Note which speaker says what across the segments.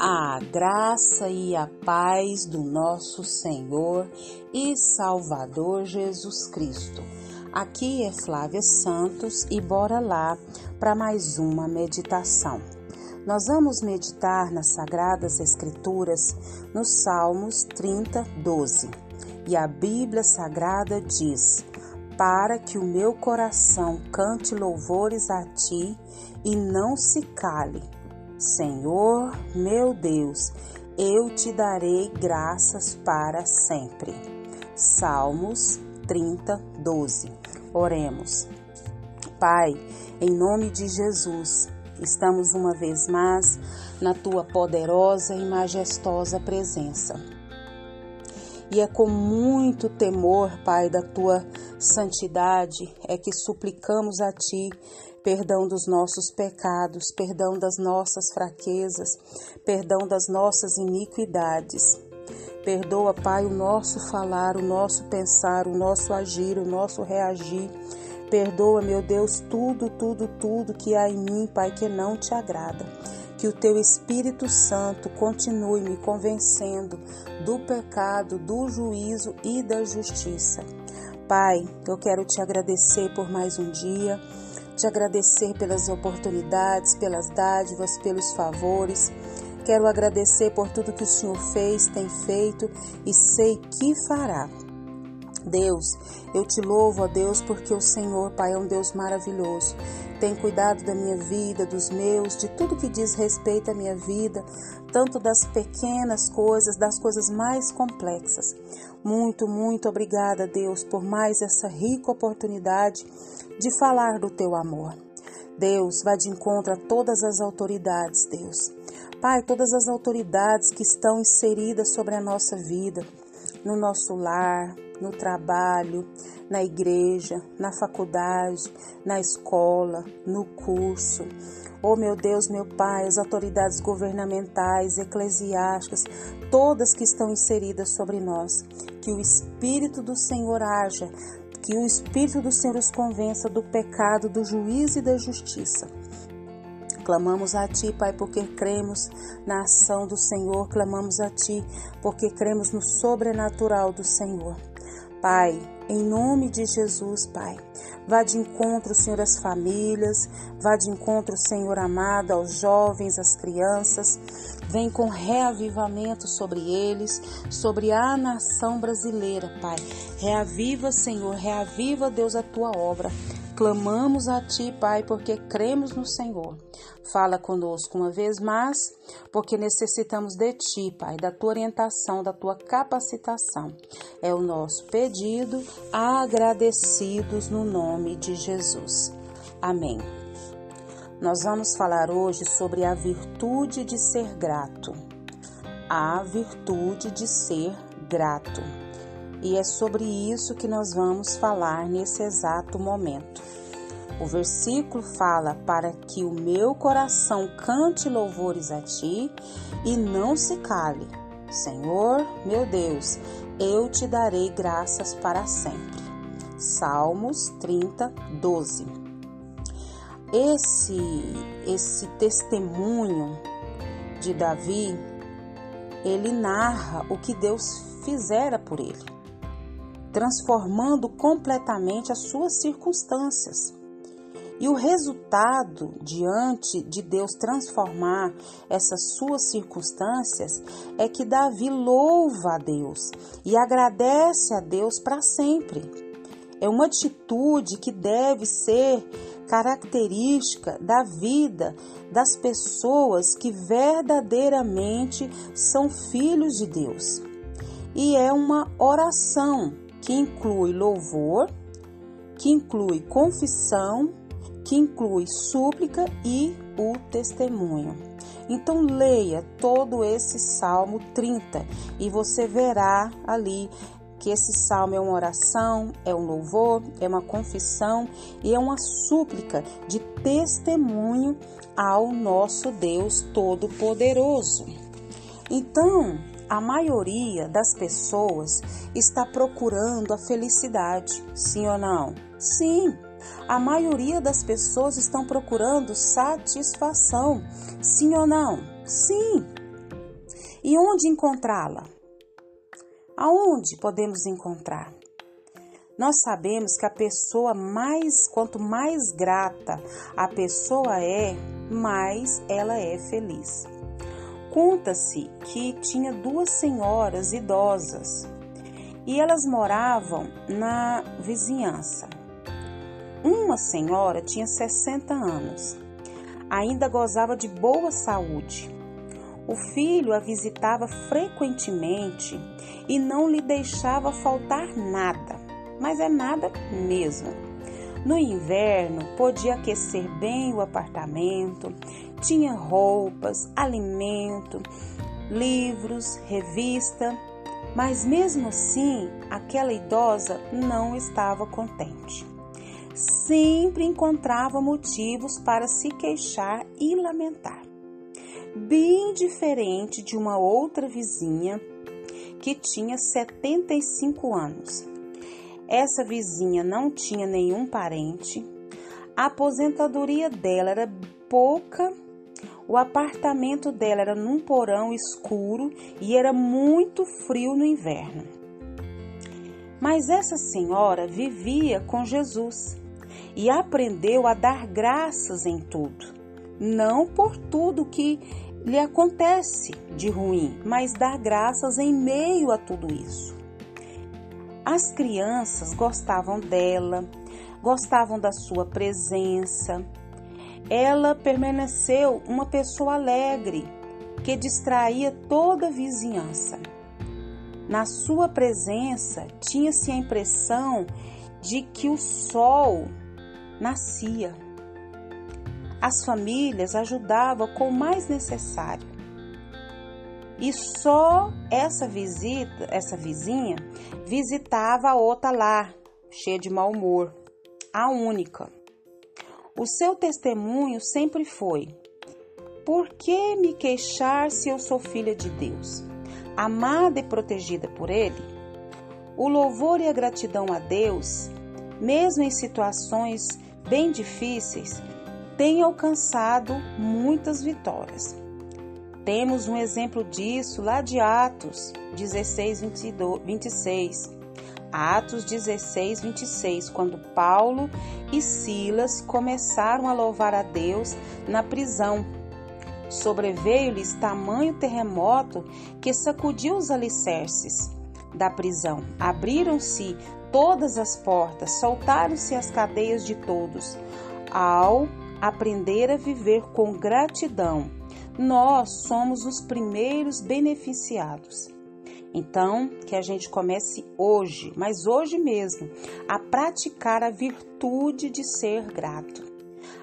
Speaker 1: a graça e a paz do nosso Senhor e Salvador Jesus Cristo. Aqui é Flávia Santos e bora lá para mais uma meditação. Nós vamos meditar nas Sagradas Escrituras nos Salmos 30, 12. E a Bíblia Sagrada diz: Para que o meu coração cante louvores a ti e não se cale Senhor, meu Deus, eu te darei graças para sempre. Salmos 30, 12. Oremos. Pai, em nome de Jesus, estamos uma vez mais na tua poderosa e majestosa presença. E é com muito temor, Pai, da tua santidade, é que suplicamos a ti perdão dos nossos pecados, perdão das nossas fraquezas, perdão das nossas iniquidades. Perdoa, Pai, o nosso falar, o nosso pensar, o nosso agir, o nosso reagir. Perdoa, meu Deus, tudo, tudo, tudo que há em mim, Pai, que não te agrada. Que o teu Espírito Santo continue me convencendo do pecado, do juízo e da justiça. Pai, eu quero te agradecer por mais um dia te agradecer pelas oportunidades, pelas dádivas, pelos favores. Quero agradecer por tudo que o Senhor fez, tem feito e sei que fará. Deus, eu te louvo, ó Deus, porque o Senhor, Pai, é um Deus maravilhoso. Tem cuidado da minha vida, dos meus, de tudo que diz respeito à minha vida, tanto das pequenas coisas, das coisas mais complexas. Muito, muito obrigada, Deus, por mais essa rica oportunidade de falar do teu amor. Deus, vá de encontro a todas as autoridades, Deus. Pai, todas as autoridades que estão inseridas sobre a nossa vida, no nosso lar, no trabalho, na igreja, na faculdade, na escola, no curso. Oh meu Deus, meu Pai, as autoridades governamentais, eclesiásticas, todas que estão inseridas sobre nós, que o Espírito do Senhor haja, que o Espírito do Senhor os convença do pecado, do juízo e da justiça. Clamamos a Ti, Pai, porque cremos na ação do Senhor, clamamos a Ti, porque cremos no sobrenatural do Senhor. Pai, em nome de Jesus, Pai, vá de encontro, Senhor, às famílias, vá de encontro, Senhor amado, aos jovens, às crianças, vem com reavivamento sobre eles, sobre a nação brasileira, Pai. Reaviva, Senhor, reaviva, Deus, a tua obra. Clamamos a Ti, Pai, porque cremos no Senhor. Fala conosco uma vez mais, porque necessitamos de Ti, Pai, da Tua orientação, da Tua capacitação. É o nosso pedido, agradecidos no nome de Jesus. Amém. Nós vamos falar hoje sobre a virtude de ser grato. A virtude de ser grato. E é sobre isso que nós vamos falar nesse exato momento. O versículo fala para que o meu coração cante louvores a ti e não se cale. Senhor, meu Deus, eu te darei graças para sempre. Salmos 30, 12. Esse, esse testemunho de Davi, ele narra o que Deus fizera por ele, transformando completamente as suas circunstâncias. E o resultado diante de Deus transformar essas suas circunstâncias é que Davi louva a Deus e agradece a Deus para sempre. É uma atitude que deve ser característica da vida das pessoas que verdadeiramente são filhos de Deus. E é uma oração que inclui louvor, que inclui confissão que inclui súplica e o testemunho. Então leia todo esse Salmo 30 e você verá ali que esse salmo é uma oração, é um louvor, é uma confissão e é uma súplica de testemunho ao nosso Deus Todo-Poderoso. Então, a maioria das pessoas está procurando a felicidade, sim ou não? Sim, a maioria das pessoas estão procurando satisfação. Sim ou não? Sim. E onde encontrá-la? Aonde podemos encontrar? Nós sabemos que a pessoa mais, quanto mais grata a pessoa é, mais ela é feliz. Conta-se que tinha duas senhoras idosas e elas moravam na vizinhança. Uma senhora tinha 60 anos, ainda gozava de boa saúde. O filho a visitava frequentemente e não lhe deixava faltar nada mas é nada mesmo. No inverno, podia aquecer bem o apartamento, tinha roupas, alimento, livros, revista, mas mesmo assim, aquela idosa não estava contente. Sempre encontrava motivos para se queixar e lamentar. Bem diferente de uma outra vizinha que tinha 75 anos. Essa vizinha não tinha nenhum parente, a aposentadoria dela era pouca, o apartamento dela era num porão escuro e era muito frio no inverno. Mas essa senhora vivia com Jesus e aprendeu a dar graças em tudo, não por tudo que lhe acontece de ruim, mas dar graças em meio a tudo isso. As crianças gostavam dela, gostavam da sua presença. Ela permaneceu uma pessoa alegre que distraía toda a vizinhança. Na sua presença, tinha-se a impressão de que o sol nascia. As famílias ajudavam com o mais necessário. E só essa visita, essa vizinha, visitava a outra lá, cheia de mau humor, a única. O seu testemunho sempre foi: Por que me queixar se eu sou filha de Deus, amada e protegida por Ele? O louvor e a gratidão a Deus, mesmo em situações bem difíceis, têm alcançado muitas vitórias. Temos um exemplo disso lá de Atos 16, 22, 26. Atos 16, 26, quando Paulo e Silas começaram a louvar a Deus na prisão. Sobreveio-lhes tamanho terremoto que sacudiu os alicerces da prisão. Abriram-se todas as portas, soltaram-se as cadeias de todos. Ao aprender a viver com gratidão, nós somos os primeiros beneficiados. Então, que a gente comece hoje, mas hoje mesmo, a praticar a virtude de ser grato.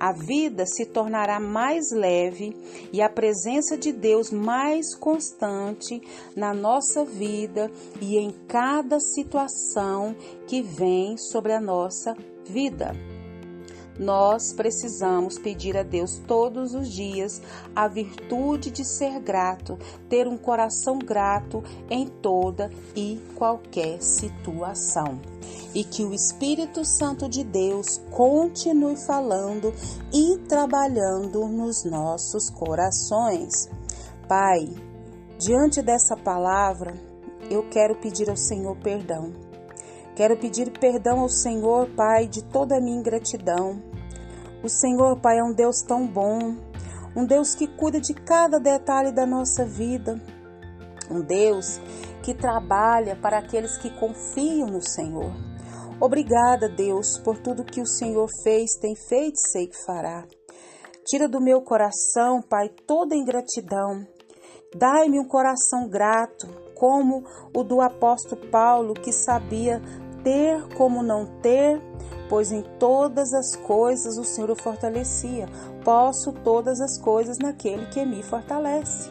Speaker 1: A vida se tornará mais leve e a presença de Deus mais constante na nossa vida e em cada situação que vem sobre a nossa vida. Nós precisamos pedir a Deus todos os dias a virtude de ser grato, ter um coração grato em toda e qualquer situação. E que o Espírito Santo de Deus continue falando e trabalhando nos nossos corações. Pai, diante dessa palavra, eu quero pedir ao Senhor perdão. Quero pedir perdão ao Senhor, Pai, de toda a minha ingratidão. O Senhor, Pai, é um Deus tão bom, um Deus que cuida de cada detalhe da nossa vida, um Deus que trabalha para aqueles que confiam no Senhor. Obrigada, Deus, por tudo que o Senhor fez, tem feito e sei que fará. Tira do meu coração, Pai, toda ingratidão. Dai-me um coração grato, como o do apóstolo Paulo, que sabia ter como não ter, pois em todas as coisas o Senhor o fortalecia. Posso todas as coisas naquele que me fortalece.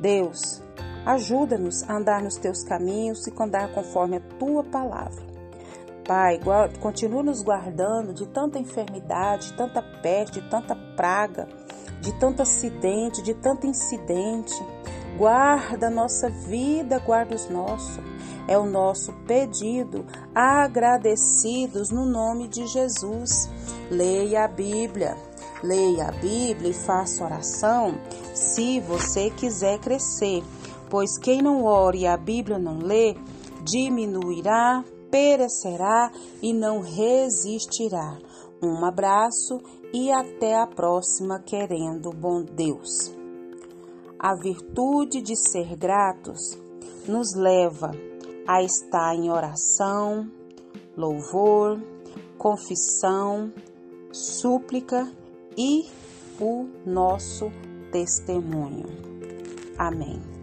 Speaker 1: Deus, ajuda-nos a andar nos teus caminhos e andar conforme a tua palavra. Pai, continua nos guardando de tanta enfermidade, de tanta peste, de tanta praga, de tanto acidente, de tanto incidente. Guarda a nossa vida, guarda os nossos é o nosso pedido, agradecidos no nome de Jesus. Leia a Bíblia, leia a Bíblia e faça oração se você quiser crescer. Pois quem não ore e a Bíblia não lê, diminuirá, perecerá e não resistirá. Um abraço e até a próxima, querendo bom Deus. A virtude de ser gratos nos leva a estar em oração, louvor, confissão, súplica e o nosso testemunho. Amém.